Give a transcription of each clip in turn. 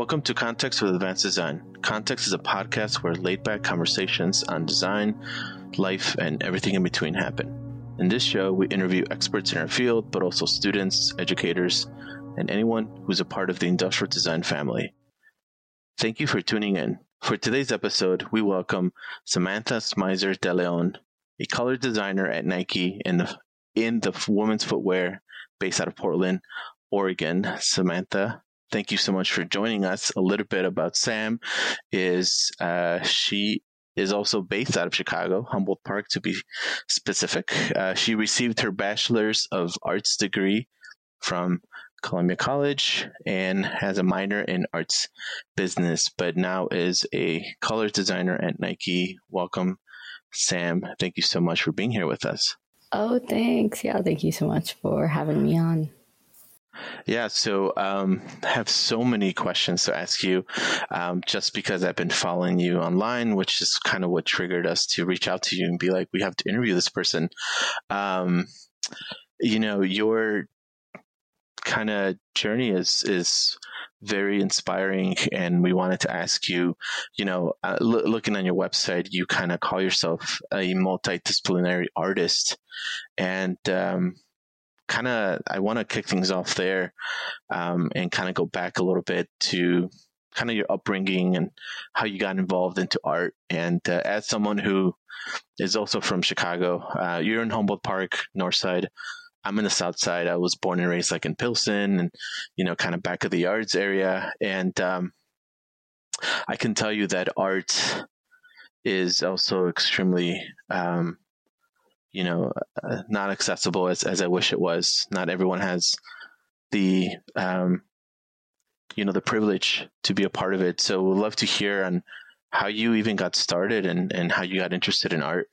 Welcome to Context with Advanced Design. Context is a podcast where laid back conversations on design, life, and everything in between happen. In this show, we interview experts in our field, but also students, educators, and anyone who's a part of the industrial design family. Thank you for tuning in. For today's episode, we welcome Samantha Smizer De Leon, a color designer at Nike in the in the women's footwear based out of Portland, Oregon. Samantha, thank you so much for joining us. A little bit about Sam is uh, she is also based out of Chicago, Humboldt Park to be specific. Uh, she received her bachelor's of arts degree from Columbia College and has a minor in arts business, but now is a color designer at Nike. Welcome, Sam. Thank you so much for being here with us. Oh, thanks. Yeah, thank you so much for having me on. Yeah, so um, I have so many questions to ask you um, just because I've been following you online, which is kind of what triggered us to reach out to you and be like, we have to interview this person. Um, you know, your kind of journey is is very inspiring and we wanted to ask you you know uh, l- looking on your website you kind of call yourself a multidisciplinary artist and um, kind of i want to kick things off there um, and kind of go back a little bit to kind of your upbringing and how you got involved into art and uh, as someone who is also from chicago uh, you're in humboldt park north side I'm in the South Side. I was born and raised like in Pilsen and, you know, kind of back of the yards area. And um, I can tell you that art is also extremely, um, you know, uh, not accessible as, as I wish it was. Not everyone has the, um, you know, the privilege to be a part of it. So we'd love to hear on how you even got started and, and how you got interested in art.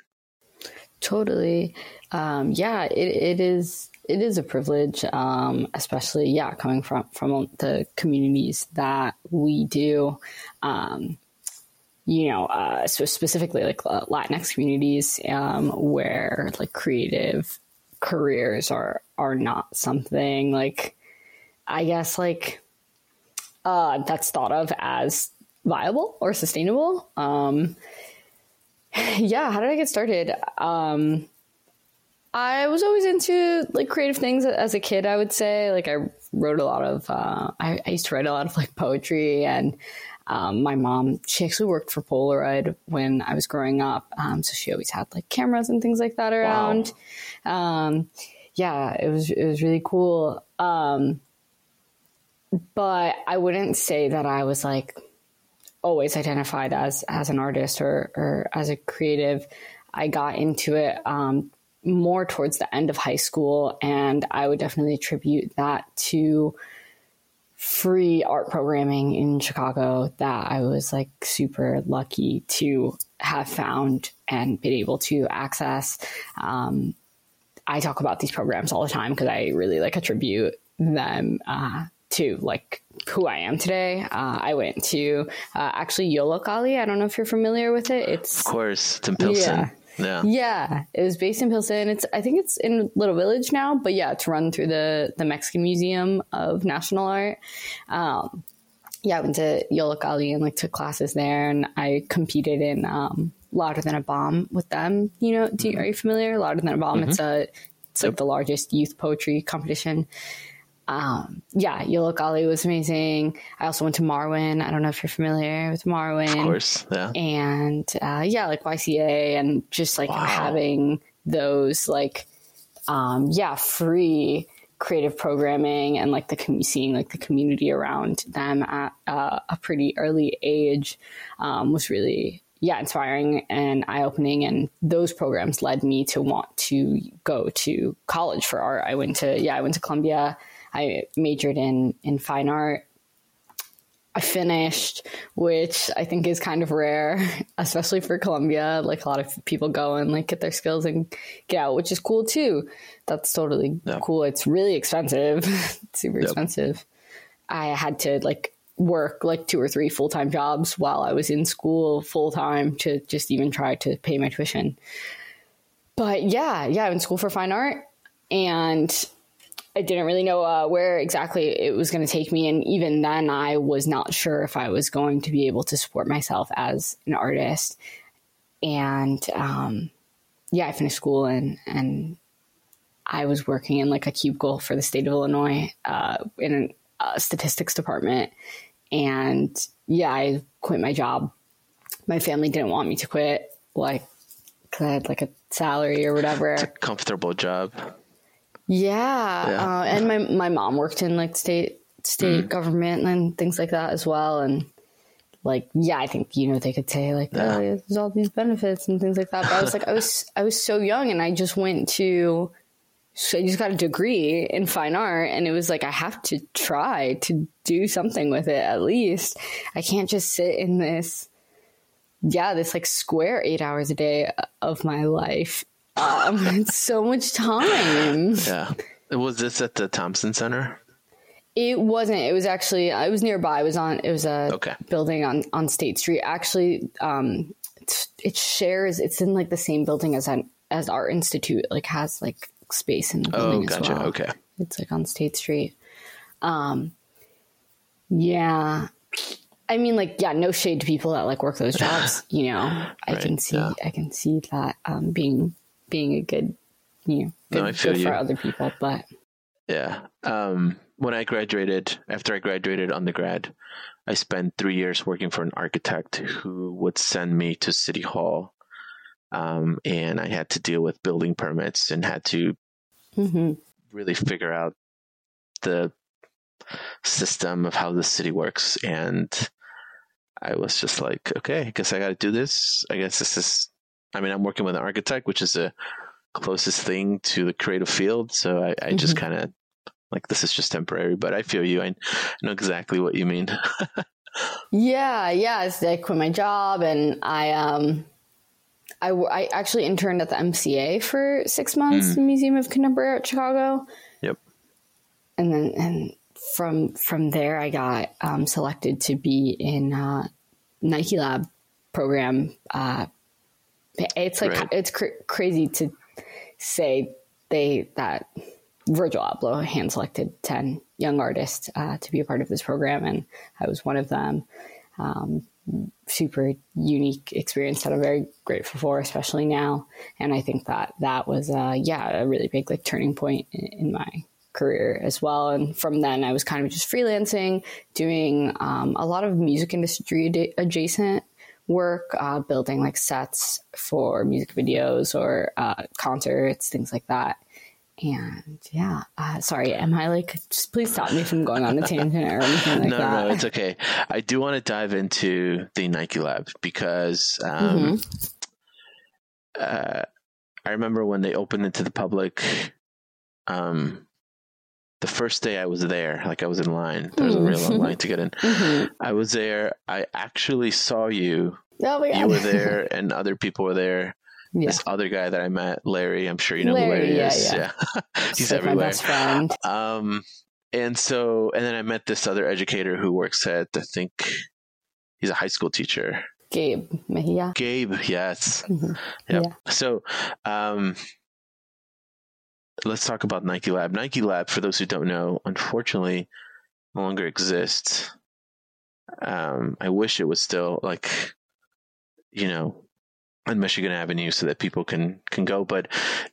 Totally. Um, yeah, it, it is. It is a privilege, um, especially yeah, coming from from the communities that we do. Um, you know, uh, so specifically like uh, Latinx communities um, where like creative careers are are not something like I guess like uh, that's thought of as viable or sustainable. Um, yeah, how did I get started? Um, I was always into like creative things as a kid. I would say like I wrote a lot of. Uh, I, I, used to write a lot of like poetry, and um, my mom she actually worked for Polaroid when I was growing up, um, so she always had like cameras and things like that around. Wow. Um, yeah, it was it was really cool. Um, but I wouldn't say that I was like always identified as as an artist or or as a creative. I got into it um, more towards the end of high school. And I would definitely attribute that to free art programming in Chicago that I was like super lucky to have found and been able to access. Um, I talk about these programs all the time because I really like attribute them uh, to like who I am today. Uh, I went to uh, actually Yollocalli. I don't know if you're familiar with it. It's of course it's in Pilsen. Yeah. Yeah. Yeah. It was based in Pilsen. It's I think it's in Little Village now, but yeah, to run through the the Mexican Museum of National Art. Um, yeah, I went to Yollocalli and like took classes there, and I competed in um, Louder Than a Bomb with them. You know, do, mm-hmm. are you familiar? Louder Than a Bomb. Mm-hmm. It's a it's yep. like the largest youth poetry competition um, yeah, Yollocalli was amazing. I also went to Marwen. I don't know if you're familiar with Marwen. Of course, yeah. And uh, yeah, like YCA and just like wow. having those like, um, yeah, free creative programming and like the com- seeing like the community around them at uh, a pretty early age um, was really yeah inspiring and eye-opening and those programs led me to want to go to college for art i went to yeah i went to columbia I majored in in fine art. I finished, which I think is kind of rare, especially for Columbia. Like a lot of people go and like get their skills and get out, which is cool too. That's totally yeah. cool. It's really expensive, super yep. expensive. I had to like work like two or three full time jobs while I was in school full time to just even try to pay my tuition. But yeah, yeah, I'm in school for fine art and I didn't really know uh, where exactly it was going to take me. And even then, I was not sure if I was going to be able to support myself as an artist. And um, yeah, I finished school and, and I was working in like a cubicle for the state of Illinois uh, in a statistics department. And yeah, I quit my job. My family didn't want me to quit, like, because I had like a salary or whatever. It's a comfortable job. Yeah, yeah. Uh, and my my mom worked in like state state mm. government and things like that as well, and like yeah, I think you know they could say like yeah. oh, there's all these benefits and things like that. But I was like I was I was so young, and I just went to so I just got a degree in fine art, and it was like I have to try to do something with it at least. I can't just sit in this yeah this like square eight hours a day of my life um, it's so much time. Yeah. Was this at the Thompson Center? It wasn't. It was actually. I was nearby. It was on. It was a okay. building on on State Street. Actually, um, it shares. It's in like the same building as an as Art Institute. Like has like space in the oh, building oh, gotcha. as well. Okay. It's like on State Street. Um. Yeah. I mean, like, yeah, no shade to people that like work those jobs. You know, right, I can see, yeah. I can see that um, being being a good, you know, good, no, good for other people. But yeah, um, when I graduated, after I graduated undergrad, I spent three years working for an architect who would send me to City Hall, um, and I had to deal with building permits and had to mm-hmm. really figure out the system of how the city works and I was just like, okay, I guess I got to do this. I guess this is I mean, I'm working with an architect, which is the closest thing to the creative field. So I, I mm-hmm. just kind of like this is just temporary, but I feel you. I know exactly what you mean. yeah, yeah. I quit my job and I um I, I actually interned at the MCA for six months, mm. Museum of Contemporary Art, Chicago. Yep. And then and from from there, I got um, selected to be in uh, Nike Lab program uh, it's like right. it's cr- crazy to say they that Virgil Abloh hand selected ten young artists uh, to be a part of this program, and I was one of them. Um, super unique experience that I'm very grateful for, especially now. And I think that that was, uh, yeah, a really big like turning point in, in, my career as well. And from then, I was kind of just freelancing, doing um, a lot of music industry adjacent work uh, building like sets for music videos or uh, concerts, things like that. And yeah, uh, sorry, am I like, just please stop me from going on a tangent or anything like no, that. No, no, it's okay. I do want to dive into the Nike Lab because um, mm-hmm. Uh, I remember when they opened it to the public. Um, the first day I was there, like I was in line. There was a real long line to get in. Mm-hmm. I was there. I actually saw you. Oh my God. You were there, and other people were there. Yeah. This other guy that I met, Larry. I'm sure you know Larry, who Larry yeah, is. Yeah, yeah. he's like everywhere. My best friend. Um, and so, and then I met this other educator who works at, I think, he's a high school teacher. Gabe Mejia. Gabe, yes. Mm-hmm. Yep. Yeah. So, um, let's talk about Nike Lab. Nike Lab, for those who don't know, unfortunately, no longer exists. Um, I wish it was still like, you know, on Michigan Avenue so that people can can go. But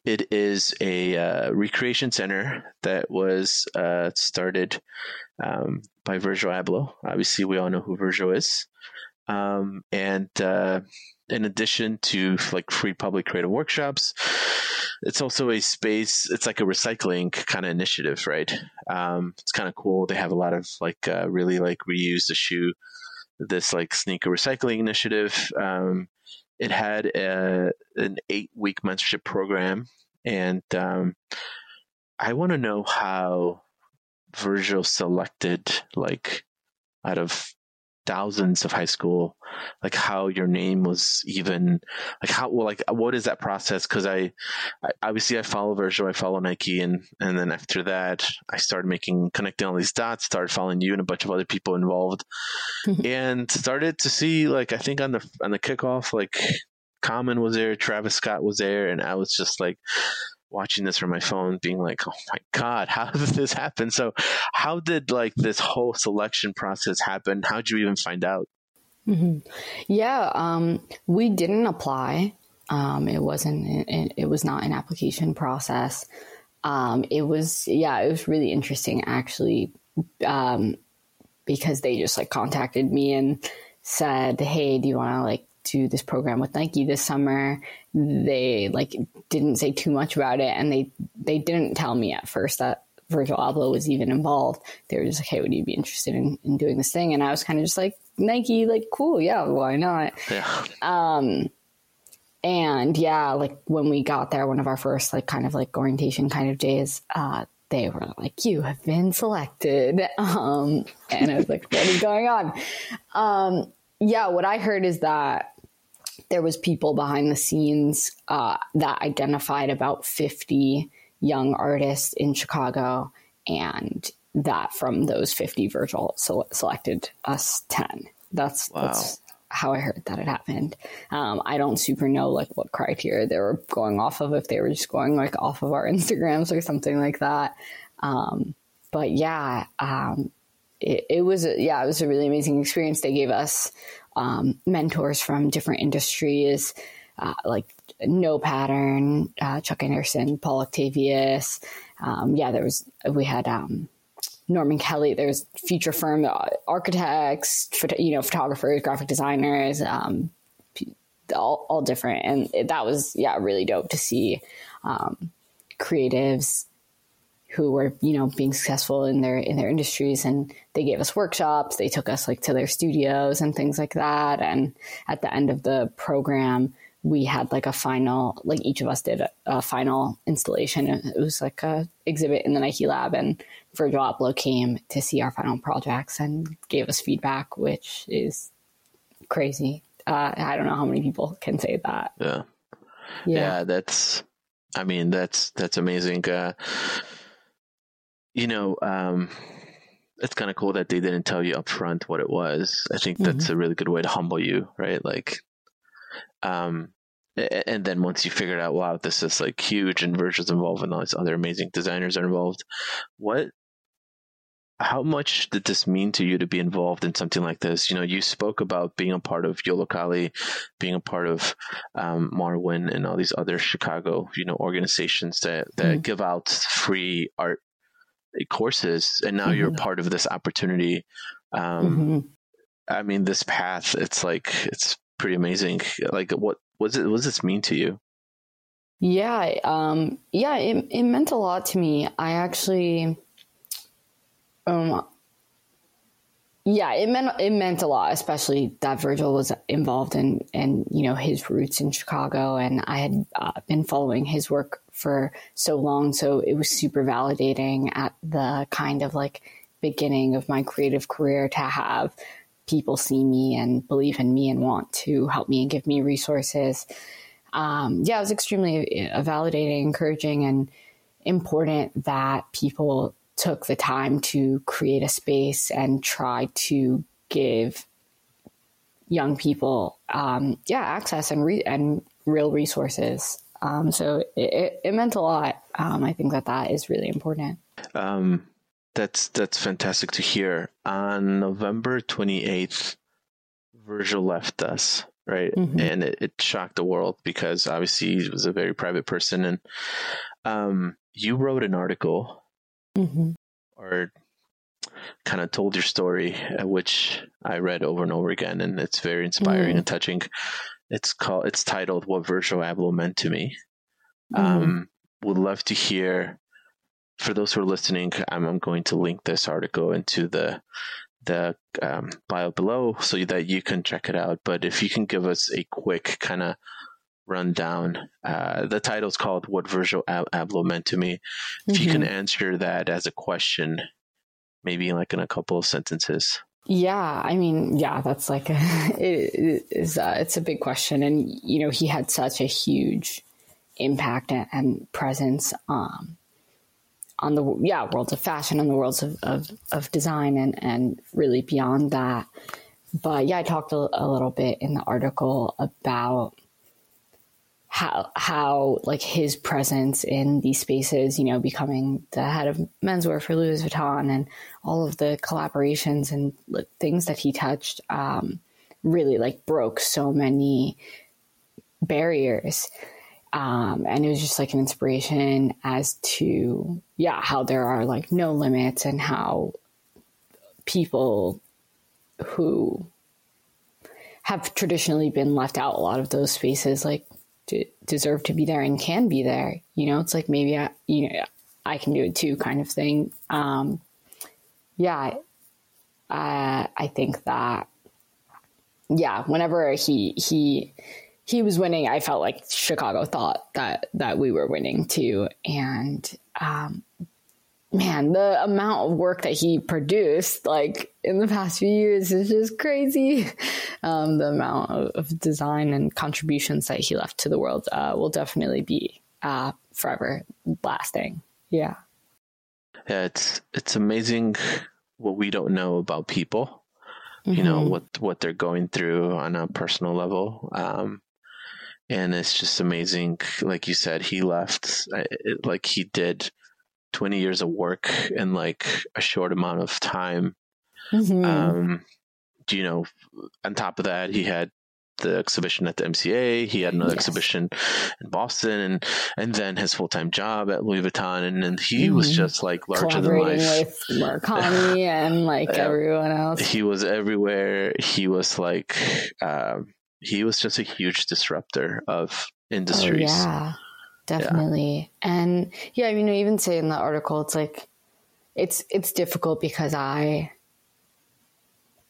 it is a uh, recreation center that was uh, started um, by Virgil Abloh. Obviously, we all know who Virgil is. Um, and uh, in addition to like free public creative workshops, it's also a space. It's like a recycling kind of initiative, right? Um, it's kind of cool. They have a lot of like uh, really like reuse the shoe. This like sneaker recycling initiative. Um, it had a, an eight week mentorship program, and um, I want to know how Virgil selected like out of thousands of high school like how your name was even like how well like what is that process? Because I, I, obviously i follow virgil i follow nike and and then after that i started making connecting all these dots started following you and a bunch of other people involved. And started to see like i think on the on the kickoff like common was there travis scott was there and i was just like watching this from my phone, being like, "Oh my god, how did this happen?" So, how did like this whole selection process happen? How did you even find out? Mm-hmm. Yeah, um, we didn't apply. Um, it wasn't. It, it, was not an application process. Um, it was. Yeah, it was really interesting actually, um, because they just like contacted me and said, "Hey, do you want to like do this program with Nike this summer?" They like didn't say too much about it, and they they didn't tell me at first that Virgil Abloh was even involved. They were just like, "Hey, would you be interested in, in doing this thing?" And I was kind of just like, Nike, like, cool, yeah, why not? Yeah. Um, and yeah, like when we got there, one of our first like kind of like orientation kind of days, uh, they were like, "You have been selected," um, and I was like, "What is going on?" Um, yeah, what I heard is that there was people behind the scenes uh, that identified about fifty young artists in Chicago, and that from those 50 Virgil so selected us 10 that's wow. that's how I heard that it happened. Um, I don't super know like what criteria they were going off of if they were just going like off of our Instagrams or something like that. Um, but yeah, um, it, it, was yeah, it was a really amazing experience. They gave us um, mentors from different industries, uh, like No Pattern, uh, Chuck Anderson, Paul Octavious. Um, yeah, there was we had um, Norman Kelley. There's future firm uh, architects, you know, photographers, graphic designers, um, all, all different. And that was, yeah, really dope to see um, creatives who were, you know, being successful in their in their industries. And they gave us workshops. They took us like to their studios and things like that. And at the end of the program, we had like a final, like each of us did a, a, final installation. It was like a exhibit in the Nike lab, and Virgil Abloh came to see our final projects and gave us feedback, which is crazy. Uh, I don't know how many people can say that. Yeah, yeah, yeah that's. I mean, that's that's amazing. Uh, you know, um, it's kind of cool that they didn't tell you up front what it was. I think that's mm-hmm. a really good way to humble you, right? Like, um, and then once you figured out, wow, this is like huge, and Virgil's involved, and all these other amazing designers are involved. What? How much did this mean to you to be involved in something like this? You know, you spoke about being a part of Yollocalli, being a part of um, Marwen, and all these other Chicago, you know, organizations that that mm-hmm. give out free art courses, and now mm-hmm. you're part of this opportunity. Um, mm-hmm. I mean, this path, it's like it's pretty amazing. Like, what was it? What does this mean to you? Yeah, um, yeah, it, it meant a lot to me. I actually, um, yeah, it meant it meant a lot, especially that Virgil was involved in and you know his roots in Chicago, and I had uh, been following his work for so long, so it was super validating at the kind of like beginning of my creative career to have people see me and believe in me and want to help me and give me resources. Um, yeah, it was extremely uh, validating, encouraging, and important that people took the time to create a space and try to give young people, um, yeah, access and re- and real resources. Um, so it, it, meant a lot. Um, I think that that is really important. Um, that's that's fantastic to hear. On November 28th, Virgil left us, right? Mm-hmm. And it, it, shocked the world because obviously he was a very private person. And um, you wrote an article mm-hmm. or kind of told your story, uh, which I read over and over again, and it's very inspiring mm-hmm. and touching. It's called. It's titled "What Virgil Abloh Meant to Me." Mm-hmm. Um, would love to hear for those who are listening, I'm, I'm going to link this article into the the um, bio below so that you can check it out. But if you can give us a quick kind of rundown, uh, the title is called "What Virgil Ab- Abloh Meant to Me." If mm-hmm. you can mm-hmm. answer that as a question, maybe like in a couple of sentences. Yeah, I mean, yeah, that's like a, it is. Uh, it's a big question, and you know, he had such a huge impact and, and presence um, on the yeah worlds of fashion and the worlds of, of, of design and, and really beyond that. But yeah, I talked a, a little bit in the article about how how like his presence in these spaces, you know, becoming the head of menswear for Louis Vuitton and all of the collaborations and like, things that he touched, um, really like broke so many barriers. Um, and it was just like an inspiration as to yeah how there are like no limits and how people who have traditionally been left out a lot of those spaces like d- deserve to be there and can be there you know it's like maybe I, you know I can do it too kind of thing um, yeah I, I think that yeah whenever he he he was winning, I felt like Chicago thought that that we were winning too. And um, man, the amount of work that he produced, like in the past few years, is just crazy. Um, the amount of design and contributions that he left to the world uh, will definitely be uh, forever lasting. Yeah. Yeah, it's it's amazing what we don't know about people. Mm-hmm. You know mm-hmm. what what they're going through on a personal level. Um, and it's just amazing. Like you said, he left it, like he did 20 years of work in like a short amount of time. Mm-hmm. Um, you know, on top of that, he had the exhibition at the MCA. He had another yes. exhibition in Boston, and and then his full time job at Louis Vuitton, and, and he mm-hmm. was just like larger than life. with Murakami and like everyone else. He was everywhere. He was like, um, he was just a huge disruptor of industries. Oh, yeah, definitely. Yeah. And yeah, I mean, even say in the article, it's like it's it's difficult because I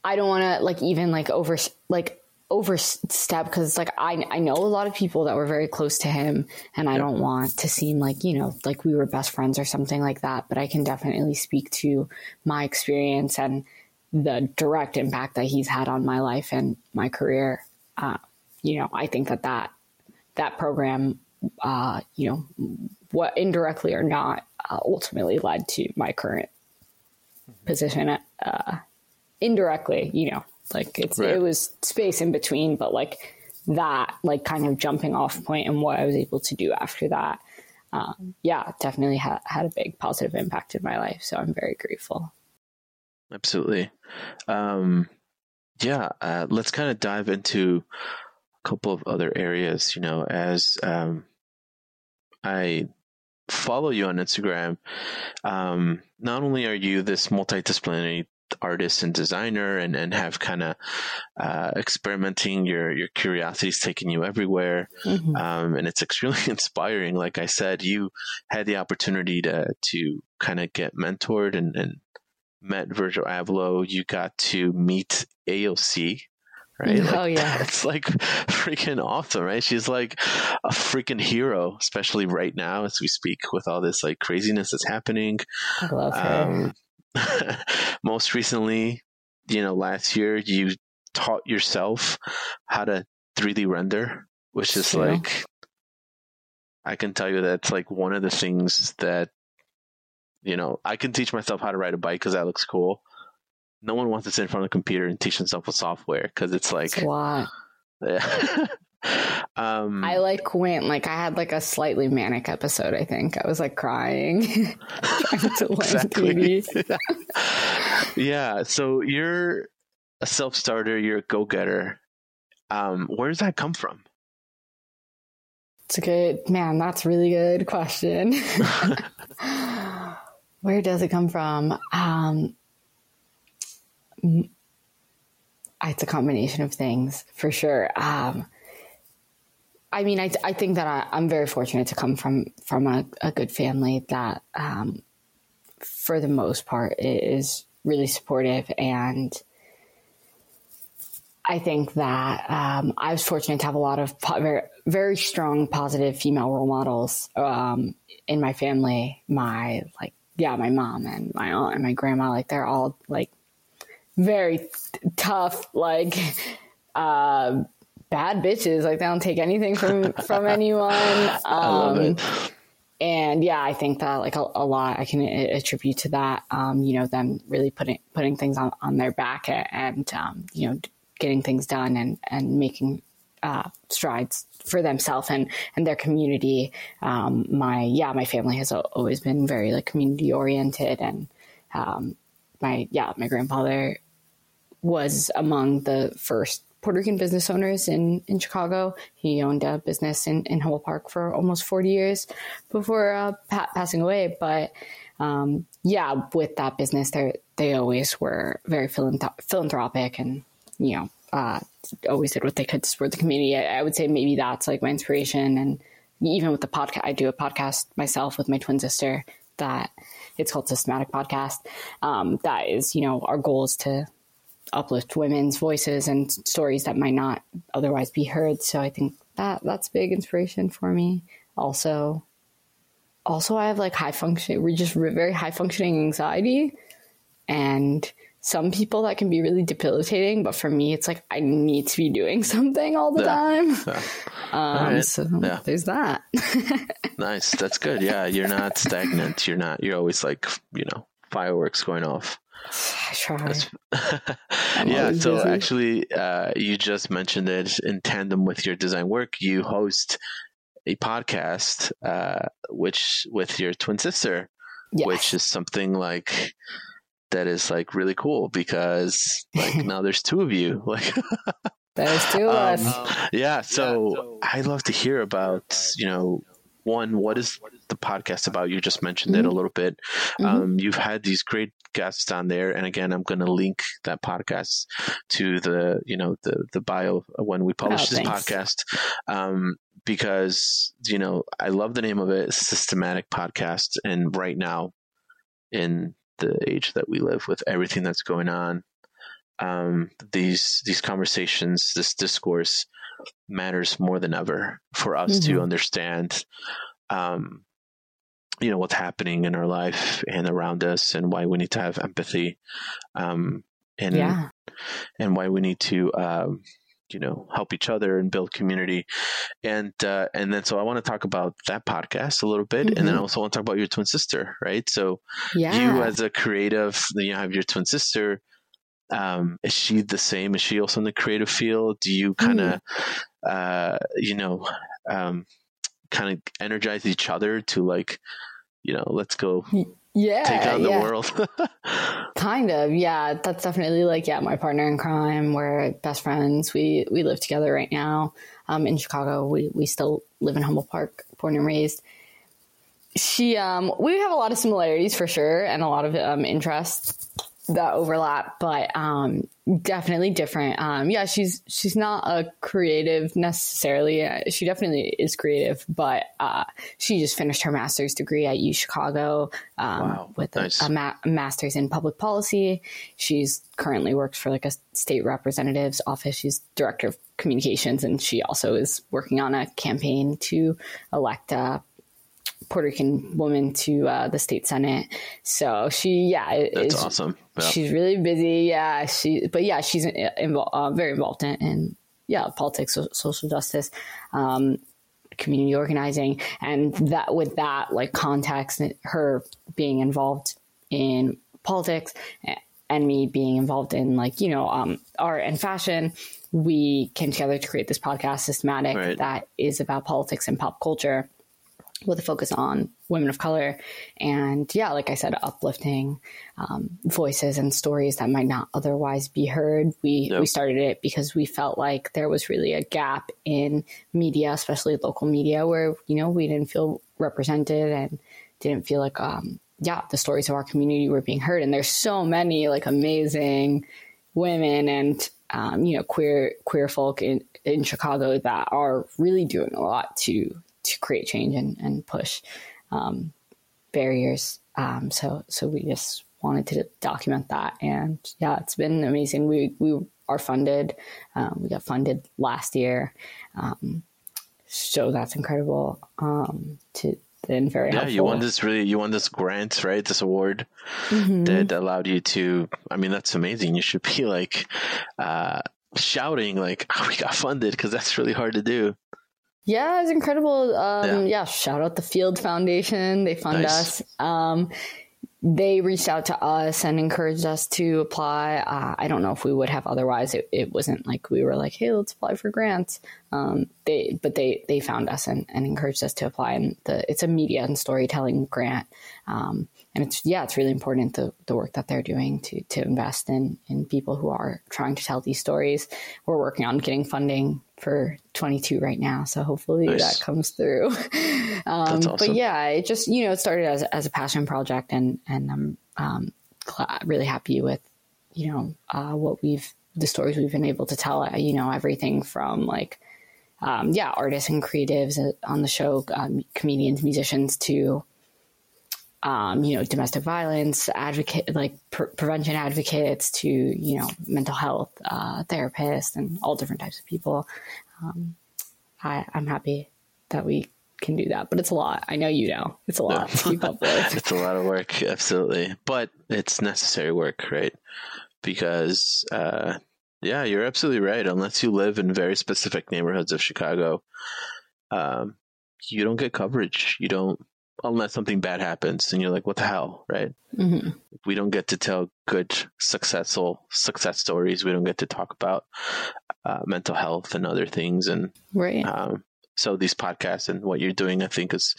I don't want to like even like over like overstep because like I I know a lot of people that were very close to him, and I don't want to seem like you know like we were best friends or something like that. But I can definitely speak to my experience and the direct impact that he's had on my life and my career uh, you know, I think that that, that program, uh, you know, what indirectly or not, uh, ultimately led to my current position. Uh, indirectly, you know, like it's, right. it was space in between, but like that, like kind of jumping off point and what I was able to do after that. Um, yeah, definitely ha- had a big positive impact in my life. So I'm very grateful. Absolutely. Um, yeah, uh, let's kind of dive into a couple of other areas. You know, as um, I follow you on Instagram, um, not only are you this multidisciplinary artist and designer and, and have kind of uh, experimenting your your curiosities taking you everywhere mm-hmm. um, and it's extremely inspiring. Like i said you had the opportunity to to kind of get mentored and, and met Virgil Abloh, you got to meet AOC, right? Like, oh yeah, it's like freaking awesome, right? She's like a freaking hero, especially right now as we speak with all this like craziness that's happening. I love her. Um, most recently, you know, last year you taught yourself how to 3D render, which is yeah. like I can tell you that's like one of the things that you know, I can teach myself how to ride a bike because that looks cool. No one wants to sit in front of a computer and teach themselves a software because it's like it's a lot. Yeah. um, I like went like I had like a slightly manic episode. I think I was like crying, trying to exactly. yeah. So you're a self starter. You're a go getter. Um, where does that come from? It's a good man. That's a really good question. Where does it come from? Um, it's a combination of things for sure. Um, I mean, I, I think that I, am very fortunate to come from from a, a good family that, um, for the most part, is really supportive, and I think that um, I was fortunate to have a lot of po- very very strong, positive female role models um, in my family. My like yeah, my mom and my aunt and my grandma, like they're all like very tough, like uh, bad bitches. Like they don't take anything from from anyone. Um, I love it. Um, and yeah, I think that like a, a lot I can attribute to that. Um, you know, them really putting putting things on, on their back and um, you know getting things done and and making uh, strides for themselves and and their community. Um, my yeah, my family has always been very like community oriented, and um, my yeah, my grandfather was among the first Puerto Rican business owners in, in Chicago. He owned a business in, in Humboldt Park for almost 40 years before uh, pa- passing away. But um, yeah, with that business, they they always were very philanthropic and, you know, uh, always did what they could to support the community. I, I, would say maybe that's like my inspiration. And even with the podcast, I do a podcast myself with my twin sister that it's called Systematic Podcast. Um, that is, you know, our goal is to uplift women's voices and stories that might not otherwise be heard. So I think that that's big inspiration for me. Also, also I have like high function, we're just very high functioning anxiety, and some people that can be really debilitating. But for me, it's like I need to be doing something all the yeah. time. Yeah. Um, right. So yeah. there's that. nice, that's good. Yeah, you're not stagnant. You're not. You're always like you know fireworks going off. I try. yeah. So busy. actually, uh, you just mentioned it in tandem with your design work. You host a podcast, uh, which with your twin sister, yes. which is something like that is like really cool because like now there's two of you. Like there's two of um, us. Yeah. So I'd love to hear about you know one what is the podcast about you just mentioned mm-hmm. it a little bit mm-hmm. um, you've had these great guests on there. And again i'm going to link that podcast to the you know the the bio when we publish oh, this podcast. Um, because you know i love the name of it systematic podcast. And right now in the age that we live with everything that's going on um, these these conversations this discourse matters more than ever for us mm-hmm. to understand um, you know what's happening in our life and around us and why we need to have empathy um, and yeah. and why we need to um, you know help each other and build community and uh, and then so i want to talk about that podcast a little bit mm-hmm. and then I mm-hmm. also want to talk about your twin sister right so yeah. you as a creative you have your twin sister um, is she the same? Is she also in the creative field? Do you kind of, mm. uh, you know, um, kind of energize each other to like, you know, let's go yeah take on the yeah. world. Kind of yeah. That's definitely like yeah my partner in crime. We're best friends. We we live together right now. Um in chicago we we still live in humboldt park born and raised. She um we have a lot of similarities for sure and a lot of um interests that overlap, but um, definitely different. Um, yeah, she's she's not a creative necessarily. She definitely is creative, but uh, she just finished her master's degree at U Chicago um, wow. with nice. a, a, ma- master's in public policy. She's currently works for like a state representative's office. She's director of communications, and she also is working on a campaign to elect a Puerto Rican woman to uh, the state senate. So she, yeah, that's awesome. Yeah. She's really busy. Yeah, she, but yeah, she's involved, uh, very involved in, in yeah, politics, so, social justice, um, community organizing, and that with that like context, her being involved in politics and me being involved in like you know um, art and fashion we came together to create this podcast systematic right. that is about politics and pop culture with a focus on women of color. And yeah like i said uplifting um, voices and stories that might not otherwise be heard. We yep. we started it because we felt like there was really a gap in media especially local media where you know we didn't feel represented and didn't feel like um, yeah the stories of our community were being heard. And there's so many like amazing women and um, you know queer queer folk in in chicago that are really doing a lot to to create change and, and push um, barriers. Um, so so we just wanted to document that, and yeah, it's been amazing. We we are funded. Um, we got funded last year, um, so that's incredible. Um, to then very yeah, helpful. you won this really you won this grant right? This award mm-hmm. that allowed you to. I mean, that's amazing. You should be like. Uh, shouting like oh, we got funded because that's really hard to do yeah, it's incredible. Um, yeah. yeah. shout out the Field Foundation. They fund nice. us. Um, they reached out to us and encouraged us to apply. Uh, I don't know if we would have otherwise. It, it, wasn't like we were like, "Hey, let's apply for grants." Um, they, but they they found us and, and, encouraged us to apply. And the, it's a media and storytelling grant, um, and it's yeah, it's really important the the work that they're doing to to invest in in people who are trying to tell these stories. We're working on getting funding for 22 right now. So hopefully nice. that comes through. um, awesome. But yeah, it just, you know, it started as, as a passion project and, and I'm um, really happy with, you know, uh, what we've, the stories we've been able to tell, uh, you know, everything from like, um, yeah, artists and creatives on the show, um, comedians, musicians to, um, you know, domestic violence advocate, like pre- prevention advocates to, you know, mental health uh, therapists and all different types of people. Um, I, I'm happy that we can do that, but it's a lot. I know you know it's a lot to keep up with. it's a lot of work, absolutely, but it's necessary work, right? Because, uh, yeah, you're absolutely right. Unless you live in very specific neighborhoods of Chicago, um, you don't get coverage. You don't unless something bad happens and you're like, what the hell, right? Mm-hmm. We don't get to tell good, successful success stories. We don't get to talk about uh, mental health and other things. And right. Um, so these podcasts and what you're doing, I think, is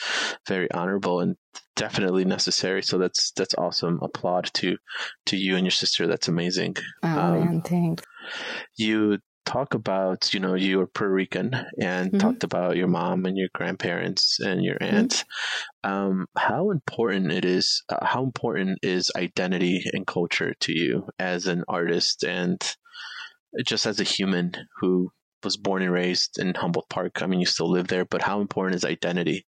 very honorable and definitely necessary. So that's that's awesome. Applaud to to you and your sister. That's amazing. Oh um, man, thanks. You talk about you know you were Puerto Rican and mm-hmm. talked about your mom and your grandparents and your mm-hmm. aunt. Mm-hmm. Um, how important it is? Uh, how important is identity and culture to you as an artist and just as a human who was born and raised in Humboldt Park? I mean, you still live there, but how important is identity?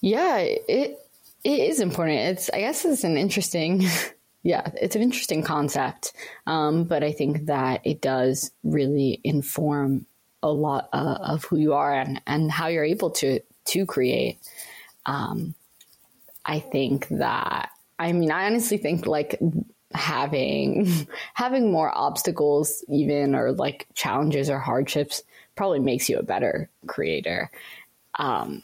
Yeah, it it is important. It's I guess it's an interesting yeah, it's an interesting concept, um, but I think that it does really inform a lot uh, of who you are and, and how you're able to to create. Um, I think that I mean I honestly think like having having more obstacles even or like challenges or hardships probably makes you a better creator. Um,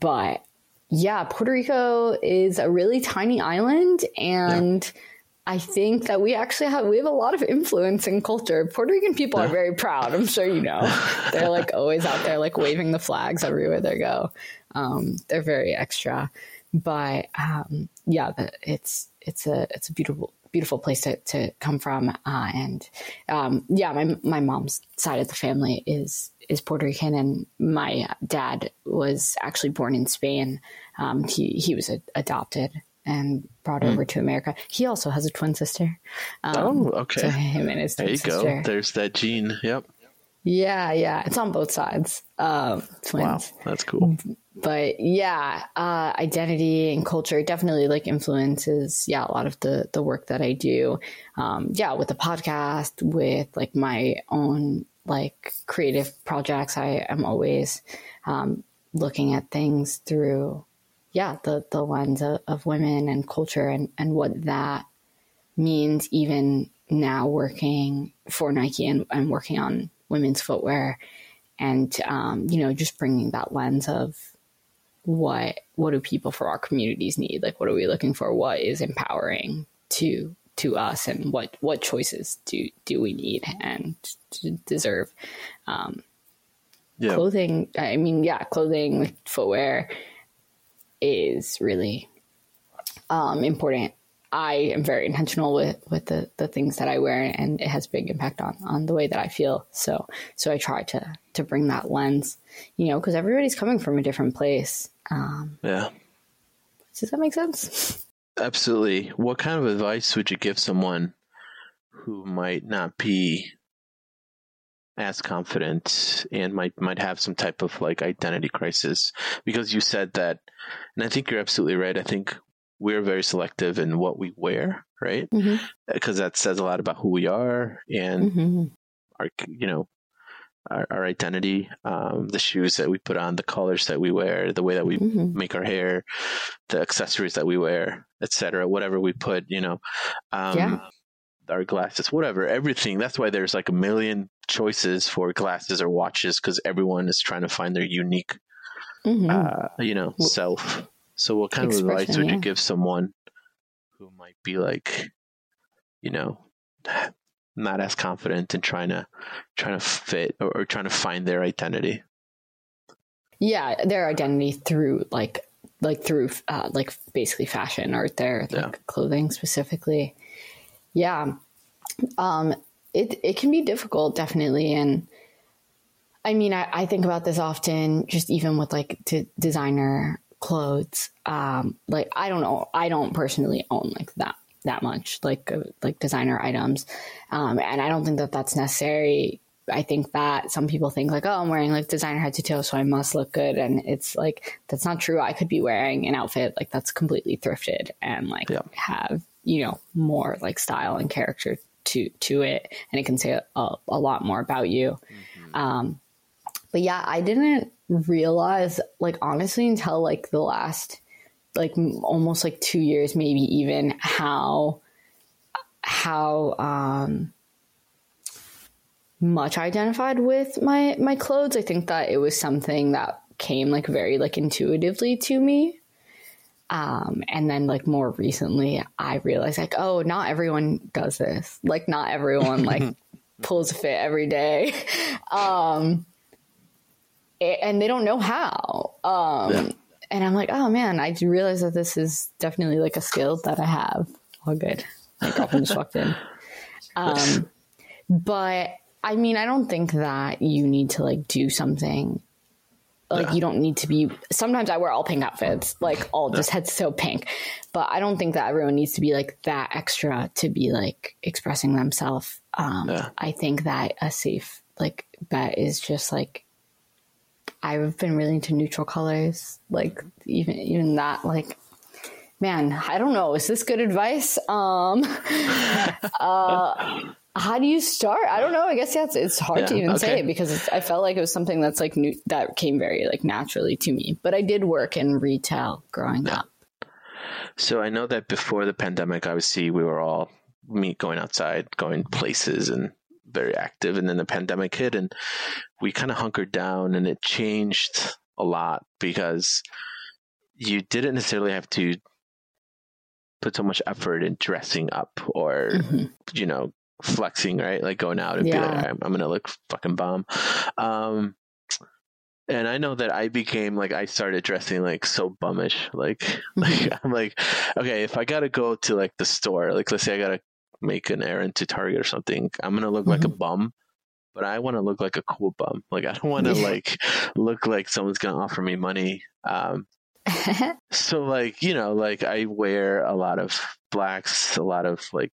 but yeah, Puerto Rico is a really tiny island and. Yeah I think that we actually have we have a lot of influence in culture. Puerto Rican people are very proud. I'm sure you know. They're like always out there like waving the flags everywhere they go. Um, they're very extra, but um, yeah, the, it's it's a it's a beautiful beautiful place to, to come from. Uh, and um, yeah, my my mom's side of the family is is Puerto Rican, and my dad was actually born in Spain. Um, he he was a, adopted and brought mm. over to America. He also has a twin sister. Um, oh, okay. So him and his there you sister. go. There's that gene. Yep. Yeah, yeah. It's on both sides. Um, twins. Wow, that's cool. But yeah, uh, identity and culture definitely like influences. Yeah, a lot of the the work that I do. Um, yeah, with the podcast, with like my own like creative projects, I am always um, looking at things through yeah, the, the lens of, of women and culture and, and what that means even now working for Nike and, and working on women's footwear and, um, you know, just bringing that lens of what, what do people for our communities need? Like, what are we looking for? What is empowering to, to us and what, what choices do, do we need and deserve? Um, yeah. clothing, I mean, yeah, clothing, with footwear, is really um, important. I am very intentional with, with the, the things that I wear and it has big impact on, on the way that I feel. So, so I try to, to bring that lens, you know, cause everybody's coming from a different place. Um, yeah. Does that make sense? Absolutely. What kind of advice would you give someone who might not be as confident and might might have some type of like identity crisis because you said that and i think you're absolutely right i think we're very selective in what we wear right mm-hmm. because that says a lot about who we are and mm-hmm. our you know our, our identity um, the shoes that we put on the colors that we wear the way that we mm-hmm. make our hair the accessories that we wear etc whatever we put you know um, yeah our glasses, whatever, everything. That's why there's like a million choices for glasses or watches because everyone is trying to find their unique, mm-hmm. uh, you know, self. So, what kind of advice would yeah. you give someone who might be like, you know, not as confident in trying to trying to fit or, or trying to find their identity? yeah their identity through like like through uh, like basically fashion or their like Yeah. clothing specifically yeah um it it can be difficult definitely and i mean i, I think about this often just even with like d- designer clothes um like i don't know i don't personally own like that that much like uh, like designer items um and i don't think that that's necessary I think that some people think like, oh, I'm wearing like designer head to toe, so I must look good, and it's like that's not true. I could be wearing an outfit like that's completely thrifted and like Yeah. have you know more like style and character to to it, and it can say a, a lot more about you. Um, but yeah, I didn't realize like honestly until like the last like almost like two years, maybe even how how um much I identified with my my clothes. I think that it was something that came like very like intuitively to me. Um, and then like more recently, I realized like, oh, not everyone does this. Like, not everyone like pulls a fit every day. Um, and they don't know how. Um, Yeah. and I'm like, oh man, I realize that this is definitely like a skill that I have. All good. My girlfriend just walked in. Um, but I mean, I don't think that you need to like do something. Like Yeah. you don't need to be. Sometimes I wear all pink outfits, like all just head so pink. But I don't think that everyone needs to be like that extra to be like expressing themselves. Um, Yeah. I think that a safe like bet is just like I've been really into neutral colors. Like even even that like man, I don't know. Is this good advice? Um uh how do you start? I don't know. I guess yeah, it's, it's hard to Yeah, even say okay. it because it's, I felt like it was something that's like new, that came very like naturally to me. But I did work in retail growing up. So I know that before the pandemic, obviously we were all meet going outside, going places, and very active. And then the pandemic hit, and we kind of hunkered down, and it changed a lot because you didn't necessarily have to put so much effort in dressing up or Mhm. you know flexing, right? Like going out and be Yeah. like, I'm, I'm gonna look fucking bomb. Um, and I know that I became like I started dressing like so bummish. Like, like I'm like, okay, if I gotta go to like the store, like let's say I gotta make an errand to Target or something, I'm gonna look like a bum. But I want to look like a cool bum. Like I don't want to like look like someone's gonna offer me money. Um, so like you know, like I wear a lot of blacks, a lot of like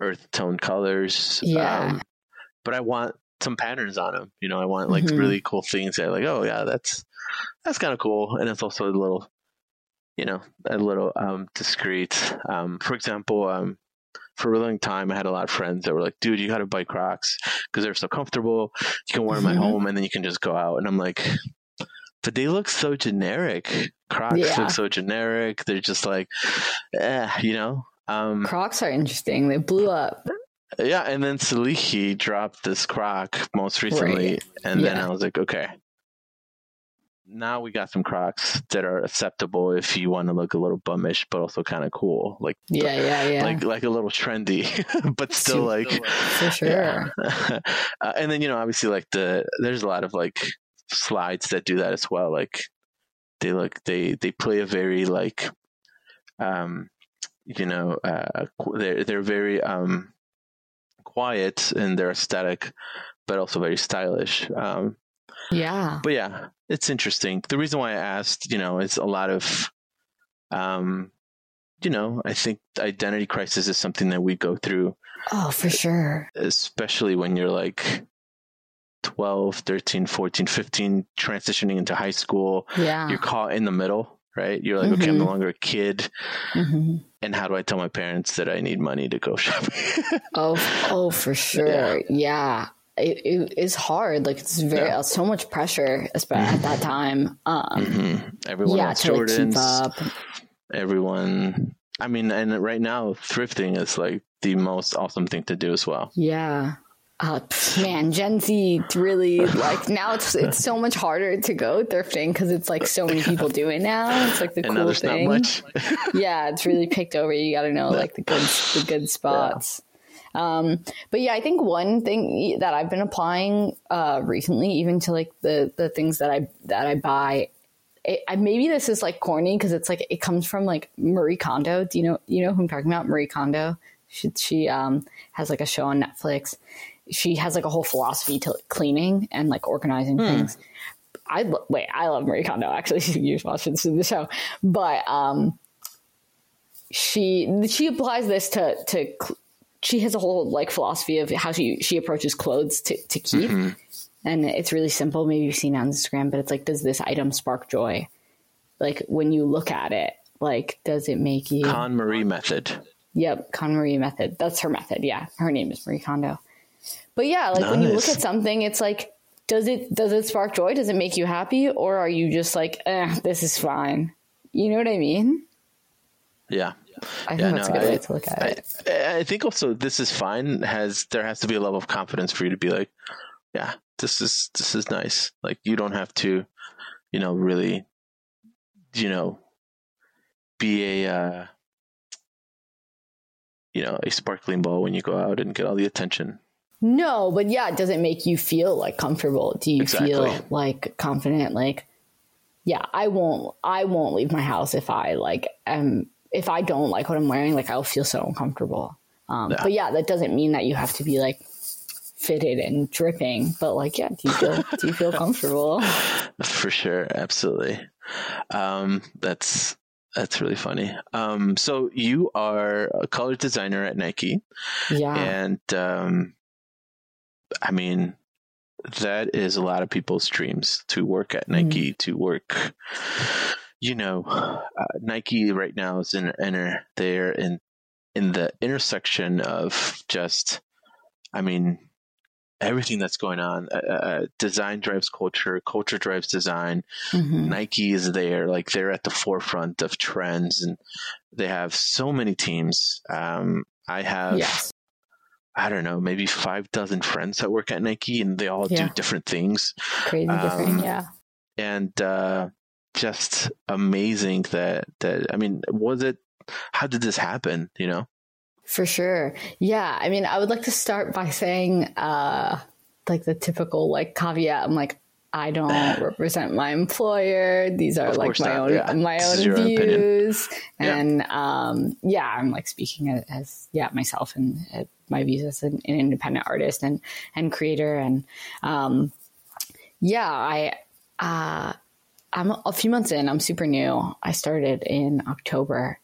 earth tone colors. Yeah. Um, but I want some patterns on them. You know, I want like Mhm. really cool things that like, oh yeah, that's that's kind of cool, and it's also a little, you know, a little um discreet. Um, for example, um. For a really long time, I had a lot of friends that were like, "Dude, you got to buy Crocs because they're so comfortable. You can wear them at Mhm. home, and then you can just go out." And I'm like, but they look so generic. Crocs Yeah. look so generic. They're just like, eh, you know. Um, Crocs are interesting. They blew up. yeah, and then Salehe dropped this Croc most recently, Right. and then I was like, okay, now we got some Crocs that are acceptable if you want to look a little bummish, but also kind of cool, like Yeah, yeah, yeah. like like a little trendy, but still like for sure. yeah. uh, and then you know, obviously, like the there's a lot of like slides that do that as well. Like they look they they play a very like um you know uh they're they're very um quiet in their aesthetic, but also very stylish. Um, Yeah. but yeah, it's interesting. The reason why I asked, you know, is a lot of, um, you know, I think identity crisis is something that we go through, Oh, for sure. especially when you're like 12, 13, 14, 15, transitioning into high school. Yeah. You're caught in the middle, right? You're like, okay, I'm no Mhm. longer a kid. hmm And how do I tell my parents that I need money to go shopping? Oh, oh, for sure. Yeah. It, it is hard. Like it's very Yeah. so much pressure, especially at that time. Um, Mhm. Everyone yeah, to like keep up. everyone i mean and right now thrifting is like the most awesome thing to do as well Yeah. Uh, man, Gen Z really like now it's it's so much harder to go thrifting because it's like so many people do it now. It's like the and cool thing. yeah, it's really picked over. You got to know like the good the good spots. Um, but yeah, I think one thing that I've been applying uh, recently, even to like the the things that I that I buy, it, I, maybe this is like corny because it's like it comes from like Marie Kondo. Do you know you know who I'm talking about? Marie Kondo. She she um, has like a show on Netflix. She has like a whole philosophy to cleaning and like organizing things. I lo- wait, I love Marie Kondo. Actually, you should watch the show, but um, she she applies this to to cl- she has a whole like philosophy of how she she approaches clothes to to keep, and it's really simple. Maybe you've seen it on Instagram, but it's like, does this item spark joy? Like when you look at it, like does it make you? KonMari method. Yep, KonMari method. That's her method. Yeah, her name is Marie Kondo. But yeah, like when you look at something, it's like, does it does it spark joy? Does it make you happy, or are you just like, eh, this is fine? You know what I mean? Yeah. I think Yeah, that's no, a good I- way to look at I, it. I think also this is fine. Has there has to be a level of confidence for you to be like, yeah, this is this is nice. Like you don't have to, you know, really, you know, be a, uh, you know, a sparkling ball when you go out and get all the attention. No, but yeah, does it make you feel like comfortable? Do you Exactly. feel like confident? Like, yeah, I won't. I won't leave my house if I like am. If I don't like what I'm wearing, like I'll feel so uncomfortable. Um, Yeah. But yeah, that doesn't mean that you have to be like fitted and dripping. But like, yeah, do you feel do you feel comfortable? For sure, absolutely. Um, that's that's really funny. Um, so you are a color designer at Nike. Yeah, and um, I mean that is a lot of people's dreams to work at Nike to work. You know, uh, Nike right now is in inner they're in in the intersection of just, I mean, everything that's going on. Uh, uh, design drives culture, culture drives design. Mhm. Nike is there, like they're at the forefront of trends, and they have so many teams. Um, I have, yes, I don't know, maybe five dozen friends that work at Nike, and they all Yeah. do different things, crazy different. um, Yeah. and uh, just amazing that that. I mean, was it? How did this happen? You know? For sure. Yeah. I mean, I would like to start by saying, uh, like the typical like caveat. I'm like, I don't represent my employer. These are Of like my not. own, Yeah. my own views. Yeah. And, um, yeah, I'm like speaking as, as yeah, myself and uh, my views as an, an independent artist and, and creator. And, um, yeah, I, uh, I'm a few months in. I'm super new. I started in October,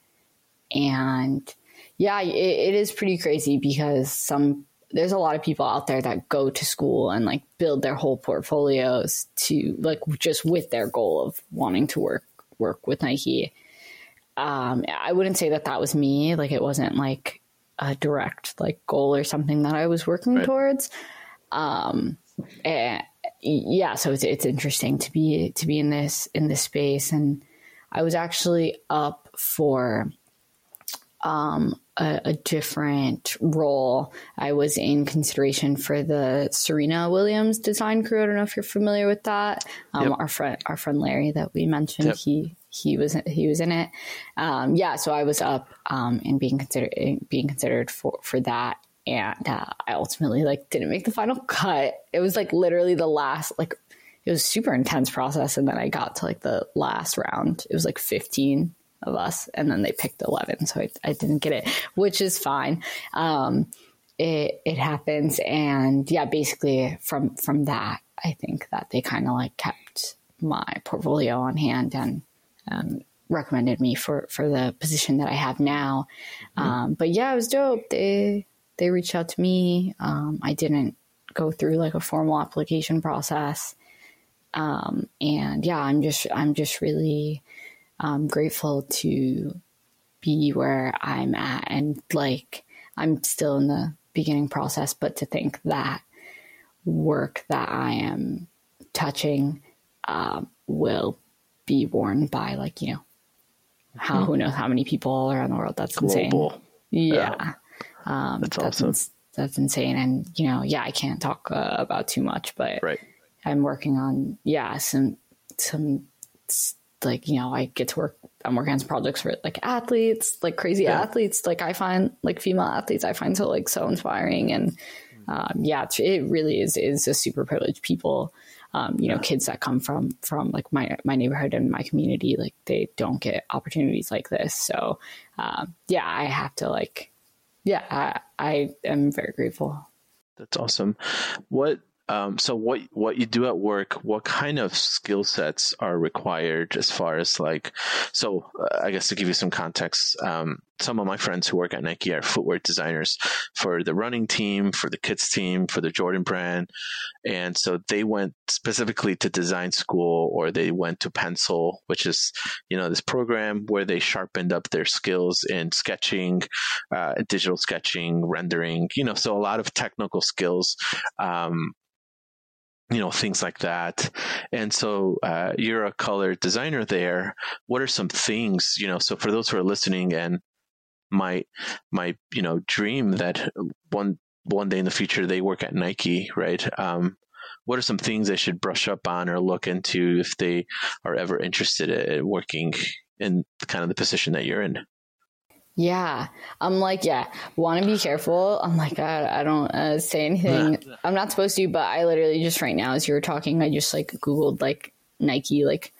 and yeah, it, it is pretty crazy because some there's a lot of people out there that go to school and like build their whole portfolios to like just with their goal of wanting to work work with Nike. Um, I wouldn't say that that was me. Like it wasn't like a direct like goal or something that I was working Right. towards. Um, and yeah, so it's it's interesting to be to be in this in this space, and I was actually up for um, a, a different role. I was in consideration for the Serena Williams design crew. I don't know if you're familiar with that. Um, Yep. Our friend, our friend Larry that we mentioned, Yep. he he was he was in it. Um, yeah, so I was up um, and being considered being considered for for that. And uh, I ultimately like didn't make the final cut. It was like literally the last like it was super intense process and then I got to like the last round. It was like 15 of us and then they picked 11 so I, I didn't get it which is fine. Um it it happens and yeah basically from from that I think that they kind of like kept my portfolio on hand and um, recommended me for for the position that I have now. Um but yeah it was dope. They they reached out to me. Um I didn't go through like a formal application process. Um, and yeah, I'm just I'm just really um, grateful to be where I'm at, and like I'm still in the beginning process, but to think that work that I am touching um, will be worn by like you know how who knows how many people all around the world. That's insane. Global. Yeah. Um, That's awesome. ins- that's insane. And you know, yeah, I can't talk uh, about too much, but right. I'm working on yeah some some like you know I get to work. I'm working on some projects for like athletes, like crazy yeah. athletes. Like I find like female athletes, I find so like so inspiring, and um, yeah, it really is is a super privileged people. Um, you know, kids that come from from like my my neighborhood and my community, like they don't get opportunities like this. So um, yeah, I have to like, yeah, I, I am very grateful. That's awesome. What um, so what what you do at work? What kind of skill sets are required as far as like? So uh, I guess to give you some context, um, some of my friends who work at Nike are footwear designers for the running team, for the kids team, for the Jordan brand, and so they went specifically to design school, or they went to PENSOLE, which is you know this program where they sharpened up their skills in sketching, uh, digital sketching, rendering. You know, so a lot of technical skills. Um, you know things like that. And so uh, you're a color designer there. What are some things you know so for those who are listening and my my you know dream that one one day in the future they work at nike right? Um, what are some things they should brush up on or look into if they are ever interested in working in kind of the position that you're in yeah. I'm like, yeah, want to be careful. I'm like, I, I don't uh, say anything. I'm not supposed to, but I literally just right now, as you were talking, I just like Googled like Nike, like,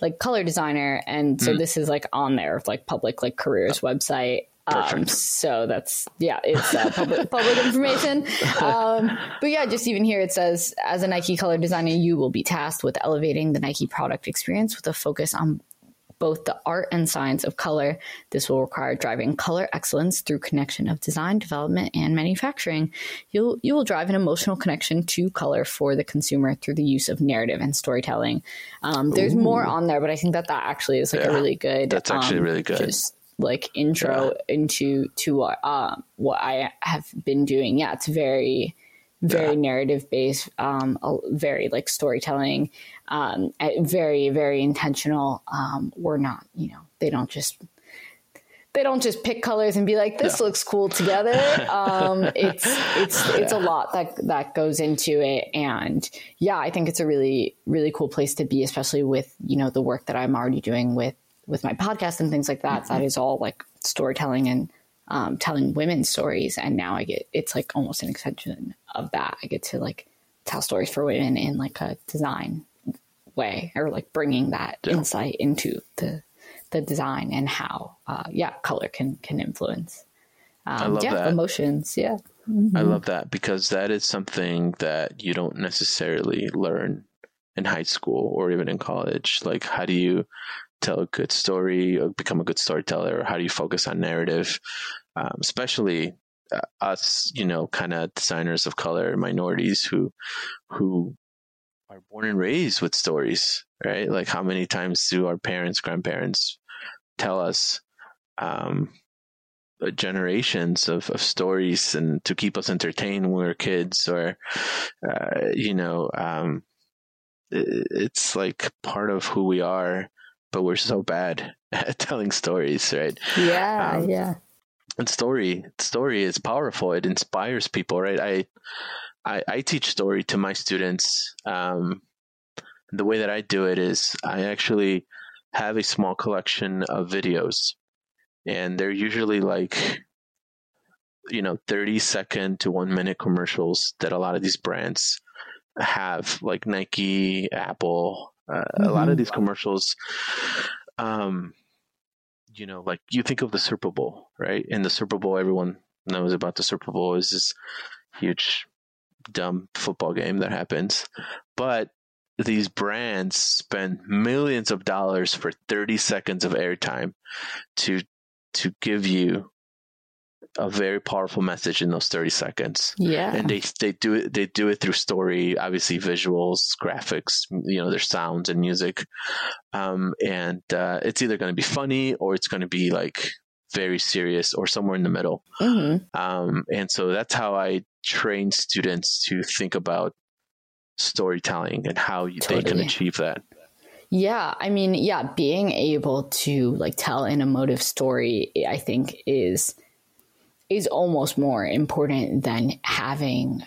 like color designer. And so mm. this is like on their like public like careers website. Um, so that's yeah, it's uh, public public information. Um, but yeah, just even here it says, as a Nike color designer, you will be tasked with elevating the Nike product experience with a focus on both the art and science of color. This will require driving color excellence through connection of design, development, and manufacturing. You'll you will drive an emotional connection to color for the consumer through the use of narrative and storytelling. Um, there's Ooh. more on there, but I think that that actually is like yeah, a really good. That's actually um, really good. Just, like intro yeah. into to what uh, what I have been doing. Yeah, it's very very yeah. narrative based, um, very like storytelling, um, very very intentional. Um, we're not, you know, they don't just they don't just pick colors and be like, "This no. looks cool together." Um, it's it's it's a lot that that goes into it, and yeah, I think it's a really really cool place to be, especially with you know the work that I'm already doing with with my podcast and things like that. Mm-hmm. that is all like storytelling and um, telling women's stories, and now I get it's like almost an extension of that. I get to like tell stories for women in like a design way, or like bringing that yeah. insight into the the design and how uh, yeah color can can influence. Um, I love yeah, that. emotions. Yeah, mm-hmm. I love that because that is something that you don't necessarily learn in high school or even in college. Like, how do you tell a good story or become a good storyteller? How do you focus on narrative? Um, especially uh, us, you know, kind of designers of color, minorities who who are born and raised with stories, right? Like how many times do our parents, grandparents tell us um, uh, generations of, of stories and to keep us entertained when we were kids or, uh, you know, um, it's like part of who we are but we're so bad at telling stories, right? Yeah, um, yeah. And story, story is powerful. It inspires people, right? I, I, I teach story to my students. Um, the way that I do it is I actually have a small collection of videos, and they're usually like, you know, thirty second to one minute commercials that a lot of these brands have, like Nike, Apple, uh, mm-hmm. A lot of mm-hmm. these commercials, um, you know, like you think of the Super Bowl, right? In the Super Bowl, everyone knows about the Super Bowl is this huge, dumb football game that happens, but these brands spend millions of dollars for 30 seconds of airtime to to give you a very powerful message in those 30 seconds. Yeah. And they they do it they do it through story, obviously visuals, graphics, you know, their sounds and music. Um, and uh, it's either going to be funny or it's going to be like very serious or somewhere in the middle. Mm-hmm. Um, and so that's how I train students to think about storytelling and how totally. they can achieve that. Yeah, I mean, yeah, being able to like tell an emotive story, I think is is almost more important than having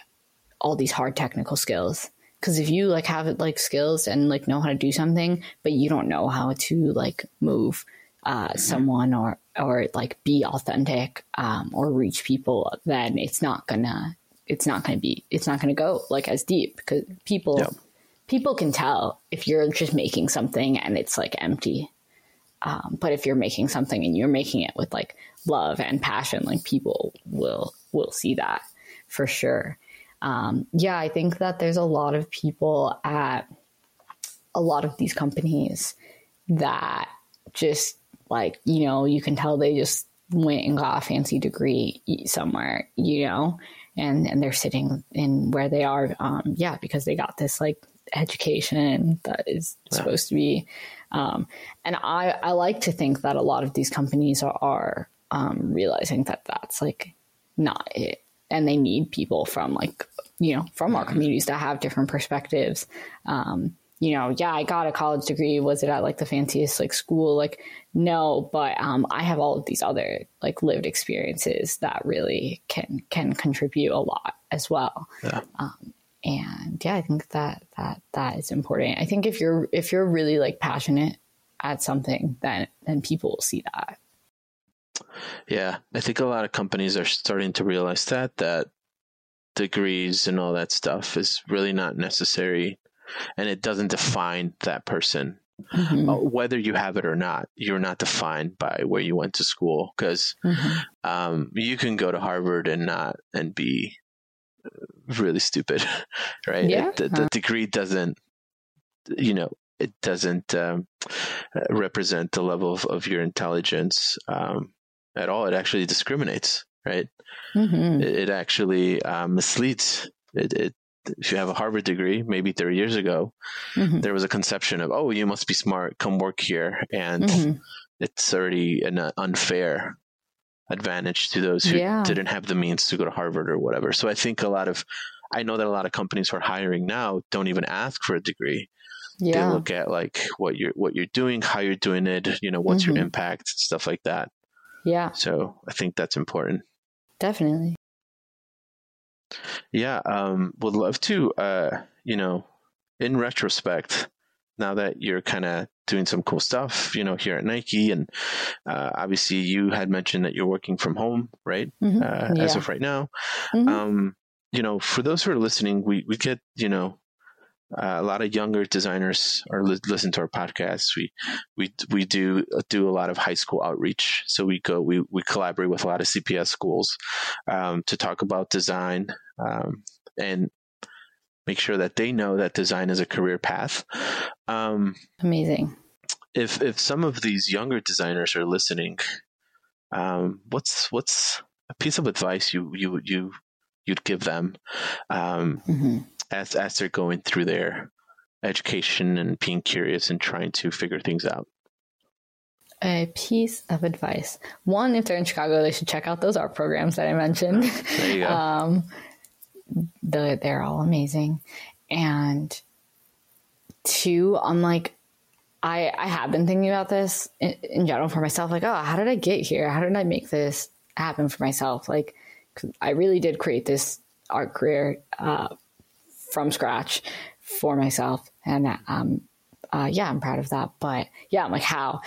all these hard technical skills. Because if you like have like skills and like know how to do something but you don't know how to like move uh, someone or or like be authentic um, or reach people then it's not gonna it's not gonna be it's not gonna go like as deep. Because people yep. people can tell if you're just making something and it's like empty. Um, but if you're making something and you're making it with like love and passion like people will will see that for sure um, yeah, I think that there's a lot of people at a lot of these companies that just like, you know, you can tell they just went and got a fancy degree somewhere, you know, and, and they're sitting in where they are. Um, yeah, because they got this like education that is supposed to be. Um, and I, I like to think that a lot of these companies are, are um, realizing that that's like not it. And they need people from like you know from our communities that have different perspectives. Um, you know yeah i got a college degree. Was it at like the fanciest like school? Like no but um, i have all of these other like lived experiences that really can can contribute a lot as well. Yeah. Um, and yeah i think that that that is important. I think if you're if you're really like passionate at something then then people will see that yeah, I think a lot of companies are starting to realize that that degrees and all that stuff is really not necessary, and it doesn't define that person. Mm-hmm. Uh, whether you have it or not, you're not defined by where you went to school because mm-hmm. um, you can go to Harvard and not and be really stupid, right? Yeah. It, the, the degree doesn't, you know, it doesn't um, represent the level of, of your intelligence. Um, at all. It actually discriminates, right? Mm-hmm. It, it, actually um, misleads. It, it, if you have a Harvard degree, maybe 30 years ago, mm-hmm. there was a conception of, oh, you must be smart, come work here. And mm-hmm. it's already an unfair advantage to those who yeah. didn't have the means to go to Harvard or whatever. So I think a lot of, I know that a lot of companies who are hiring now don't even ask for a degree. Yeah. They look at like what you're what you're doing, how you're doing it, you know, what's your mm-hmm. impact, stuff like that. Yeah. So I think that's important. Definitely. Yeah. Um, would love to, uh, you know, in retrospect, now that you're kind of doing some cool stuff, you know, here at Nike, and uh, obviously you had mentioned that you're working from home, right? Mm-hmm. Uh, yeah. As of right now, mm-hmm. um, you know, for those who are listening, we we get you know uh, a lot of younger designers are li- listen to our podcasts. We we we do do a lot of high school outreach. So we go we we collaborate with a lot of CPS schools um, to talk about design um, and make sure that they know that design is a career path. Um, Amazing. If if some of these younger designers are listening, um, what's what's a piece of advice you you you you'd give them? Um, mm-hmm as as they're going through their education and being curious and trying to figure things out? A piece of advice. One, if they're in Chicago, they should check out those art programs that I mentioned. There you go. um, the, they're all amazing. And two, I'm like, I, I have been thinking about this in, in, general for myself. Like, oh, how did I get here? How did I make this happen for myself? Like, I really did create this art career uh, from scratch for myself. And um, uh, yeah, I'm proud of that. But yeah, I'm like, how?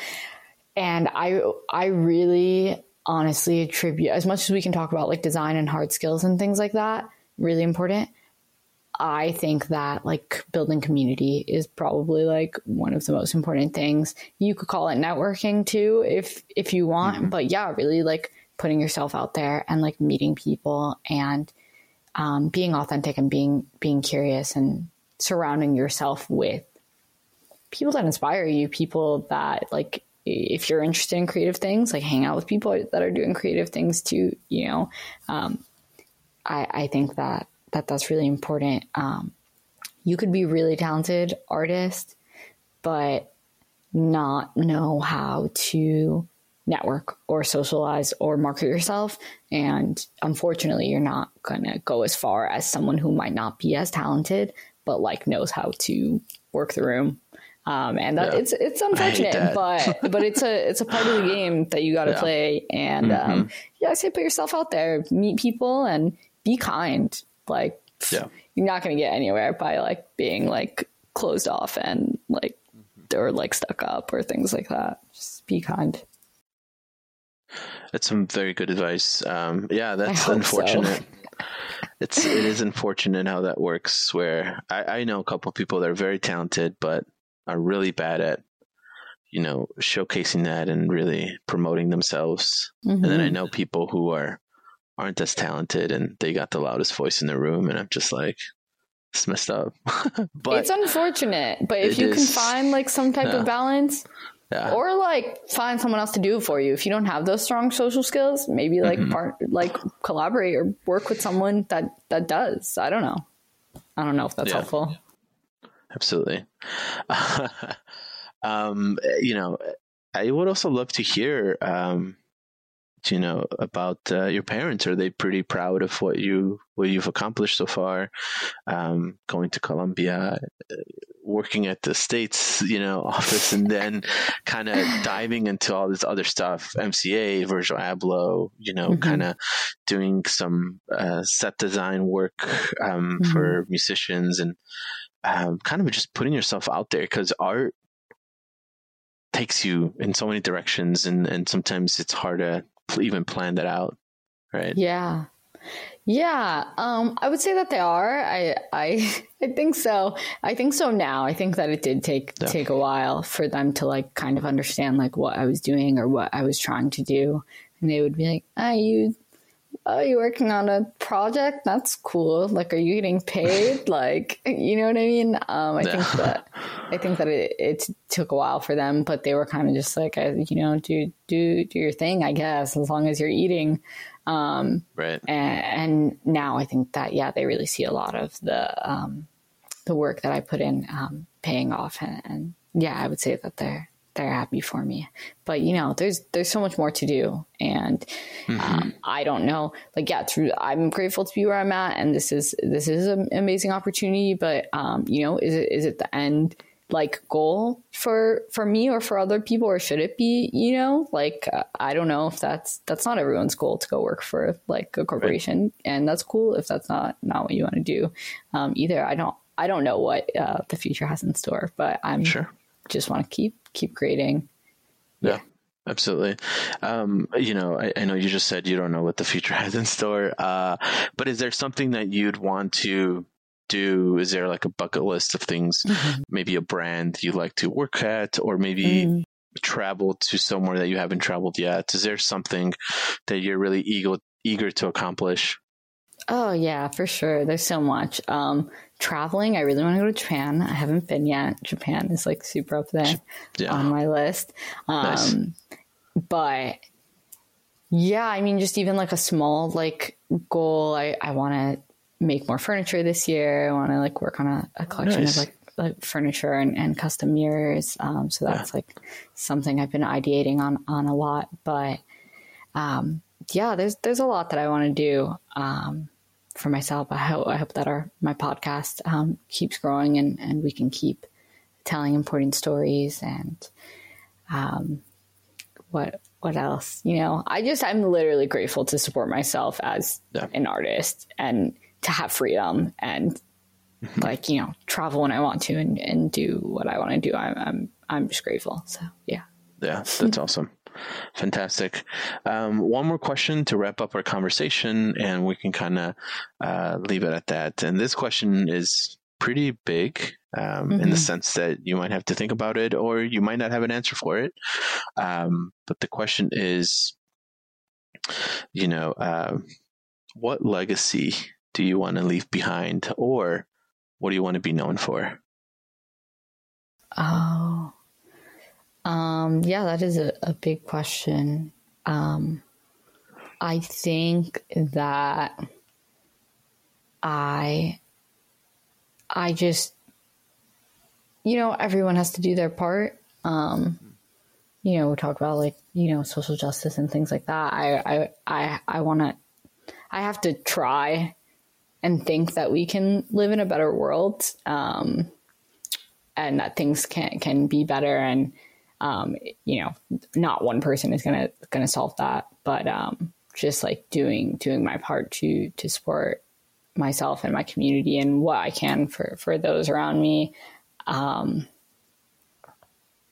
And I, I really honestly attribute as much as we can talk about like design and hard skills and things like that, really important. I think that like building community is probably like one of the most important things. You could call it networking too if if you want, mm-hmm. but yeah, really like putting yourself out there and like meeting people and um, being authentic and being being curious and surrounding yourself with people that inspire you, people that like if you're interested in creative things, like hang out with people that are doing creative things too. You know, um, I, I think that that that's really important. Um, you could be really talented artist, but not know how to network or socialize or market yourself. And unfortunately, you're not going to go as far as someone who might not be as talented, but like knows how to work the room Um, and that, yeah. it's it's unfortunate, but but it's a it's a part of the game that you got to yeah. play. And um, mm-hmm. um, yeah, I say put yourself out there, meet people, and be kind. Like, yeah. you're not going to get anywhere by like being like closed off and like mm-hmm. or like stuck up or things like that. Just be kind. That's some very good advice. Um, yeah, that's unfortunate. So. it's it is unfortunate how that works. Where I, I know a couple people that are very talented, but are really bad at you know showcasing that and really promoting themselves. Mm-hmm. And then I mm-hmm. know people who are aren't as talented and they got the loudest voice in the room, and I'm just like, it's messed up. but it's unfortunate. But if you is, can find like some type of balance, yeah. Or like find someone else to do it for you. If you don't have those strong social skills, maybe like mm-hmm. part, like collaborate or work with someone that that does. I don't know. I don't know if that's yeah. helpful. Absolutely. um, you know, I would also love to hear um, you know about uh, your parents are they pretty proud of what you what you've accomplished so far um, going to columbia uh, working at the states you know office and then kind of diving into all this other stuff mca Virgil Abloh you know mm-hmm. kind of doing some uh, set design work um, mm-hmm. for musicians and um, kind of just putting yourself out there because art takes you in so many directions and, and sometimes it's hard to even plan that out, right? Yeah. Yeah, um, I would say that they are. I, I, I think so. I think so now. I think that it did take yeah. take a while for them to like kind of understand like what I was doing or what I was trying to do, and they would be like, "Ah, you oh, you're working on a project? That's cool. Like, are you getting paid? like, you know what I mean? Um, I think that I think that it, it took a while for them, but they were kind of just like, you know, do do do your thing, I guess, as long as you're eating. Um, right. And, and, now I think that yeah, they really see a lot of the um, the work that I put in um, paying off, and, and yeah, I would say that they're they're happy for me. But you know, there's there's so much more to do, and mm-hmm. um, I don't know. Like, yeah, through I'm grateful to be where I'm at, and this is this is an amazing opportunity. But um, you know, is it is it the end like goal for for me or for other people, or should it be? You know, like uh, I don't know if that's that's not everyone's goal to go work for like a corporation, right. and that's cool if that's not not what you want to do. Um, either I don't I don't know what uh, the future has in store, but I'm sure just want to keep keep creating. Yeah. Absolutely. Um, you know, I, I, know you just said you don't know what the future has in store, uh, but is there something that you'd want to do? Is there like a bucket list of things, mm-hmm. maybe a brand you'd like to work at, or maybe mm. travel to somewhere that you haven't traveled yet? Is there something that you're really eager, eager to accomplish? Oh yeah, for sure. There's so much. Um, traveling, I really want to go to Japan. I haven't been yet. Japan is like super up there yeah. on my list. Um, nice. but yeah, I mean, just even like a small like goal. I, I want to make more furniture this year. I want to like work on a, a collection nice. of like, like furniture and, and custom mirrors. Um, so that's yeah. like something I've been ideating on, on a lot, but, um, yeah, there's, there's a lot that I want to do. Um, for myself. I hope I hope that our my podcast um, keeps growing and and we can keep telling important stories and um, what what else you know i just i'm literally grateful to support myself as yeah. an artist and to have freedom and mm-hmm. like you know travel when i want to and, and do what i want to do I'm, I'm i'm just grateful so yeah yeah that's awesome Fantastic. Um, one more question to wrap up our conversation, and we can kind of uh, leave it at that. And this question is pretty big um, mm-hmm. in the mm-hmm. sense that you might have to think about it, or you might not have an answer for it. Um, but the question is, you know, uh, what legacy do you want to leave behind, or what do you want to be known for? Oh. Um, yeah, that is a, a big question. Um, I think that I, I just, you know, everyone has to do their part. Um, you know, we talk about like, you know, social justice and things like that. I, I, I, I want to, I have to try and think that we can live in a better world. Um, and that things can can be better and um, you know not one person is gonna gonna solve that but um, just like doing doing my part to to support myself and my community and what I can for for those around me um,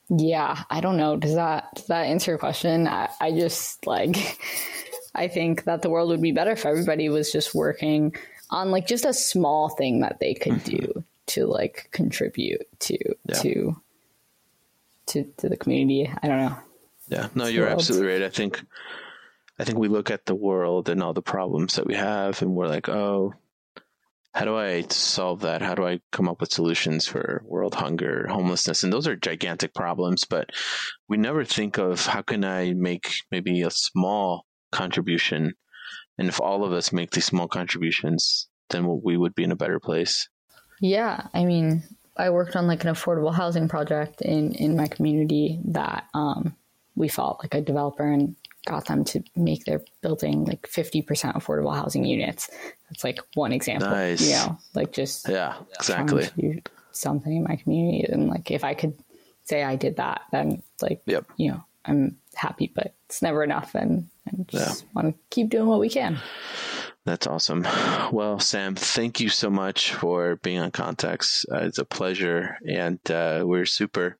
yeah I don't know does that does that answer your question I, I just like I think that the world would be better if everybody was just working on like just a small thing that they could mm-hmm. do to like contribute to yeah. to to to the community. I don't know. Yeah, no, you're absolutely right. I think I think we look at the world and all the problems that we have, and we're like, oh, how do I solve that? How do I come up with solutions for world hunger, homelessness? And those are gigantic problems, but we never think of how can I make maybe a small contribution. And if all of us make these small contributions, then we would be in a better place. Yeah, I mean, I worked on like an affordable housing project in in my community that um, we fought like a developer and got them to make their building like 50% affordable housing units. That's like one example. Nice. You know, like just yeah, exactly. something in my community, and like if I could say I did that, then like yep. you know I'm happy, but it's never enough, and, and just yeah. want to keep doing what we can. That's awesome. Well, Sam, thank you so much for being on Context. Uh, it's a pleasure, and uh, we're super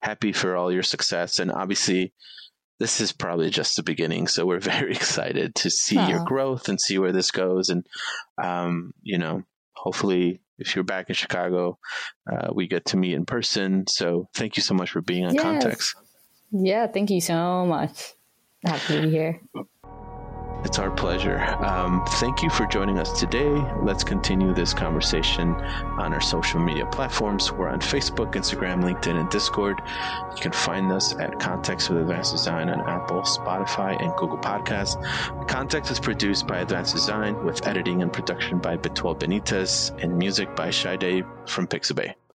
happy for all your success. And obviously, this is probably just the beginning. So we're very excited to see your growth and see where this goes. And um, you know, hopefully, if you're back in Chicago, uh, we get to meet in person. So thank you so much for being on yes. Context. Yeah, thank you so much. Happy to be here. It's our pleasure. Um, thank you for joining us today. Let's continue this conversation on our social media platforms. We're on Facebook, Instagram, LinkedIn, and Discord. You can find us at Context with Advanced Design on Apple, Spotify, and Google Podcasts. Context is produced by Advanced Design with editing and production by Betuel Benitez and music by Shide from Pixabay.